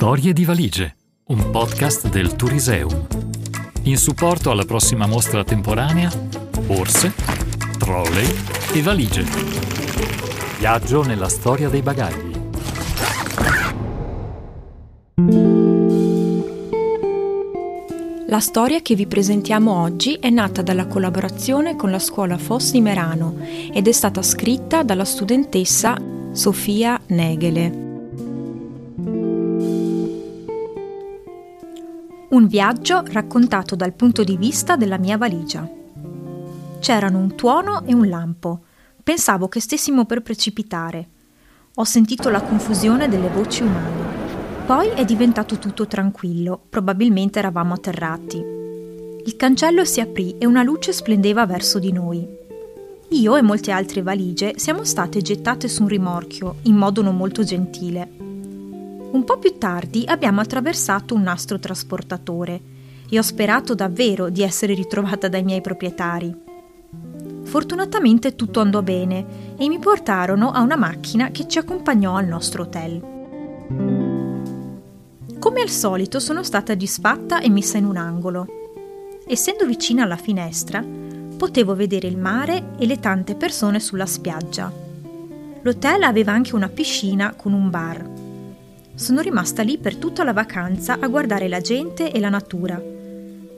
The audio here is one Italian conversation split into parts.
Storie di valigie, un podcast del Turiseum. In supporto alla prossima mostra temporanea, borse, trolley e valigie. Viaggio nella storia dei bagagli. La storia che vi presentiamo oggi è nata dalla collaborazione con la scuola Foss di Merano ed è stata scritta dalla studentessa Sofia Negele. Un viaggio raccontato dal punto di vista della mia valigia. C'erano un tuono e un lampo. Pensavo che stessimo per precipitare. Ho sentito la confusione delle voci umane. Poi è diventato tutto tranquillo, probabilmente eravamo atterrati. Il cancello si aprì e una luce splendeva verso di noi. Io e molte altre valigie siamo state gettate su un rimorchio in modo non molto gentile. Un po' più tardi abbiamo attraversato un nastro trasportatore e ho sperato davvero di essere ritrovata dai miei proprietari. Fortunatamente tutto andò bene e mi portarono a una macchina che ci accompagnò al nostro hotel. Come al solito sono stata disfatta e messa in un angolo. Essendo vicina alla finestra, potevo vedere il mare e le tante persone sulla spiaggia. L'hotel aveva anche una piscina con un bar sono rimasta lì per tutta la vacanza a guardare la gente e la natura.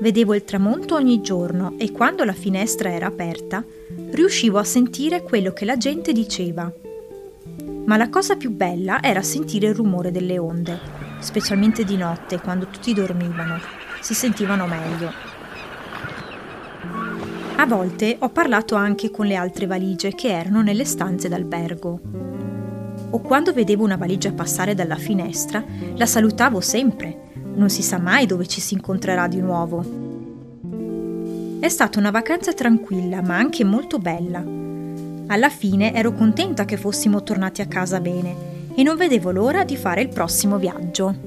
Vedevo il tramonto ogni giorno e quando la finestra era aperta riuscivo a sentire quello che la gente diceva. Ma la cosa più bella era sentire il rumore delle onde, specialmente di notte quando tutti dormivano. Si sentivano meglio. A volte ho parlato anche con le altre valigie che erano nelle stanze d'albergo o quando vedevo una valigia passare dalla finestra, la salutavo sempre. Non si sa mai dove ci si incontrerà di nuovo. È stata una vacanza tranquilla, ma anche molto bella. Alla fine ero contenta che fossimo tornati a casa bene e non vedevo l'ora di fare il prossimo viaggio.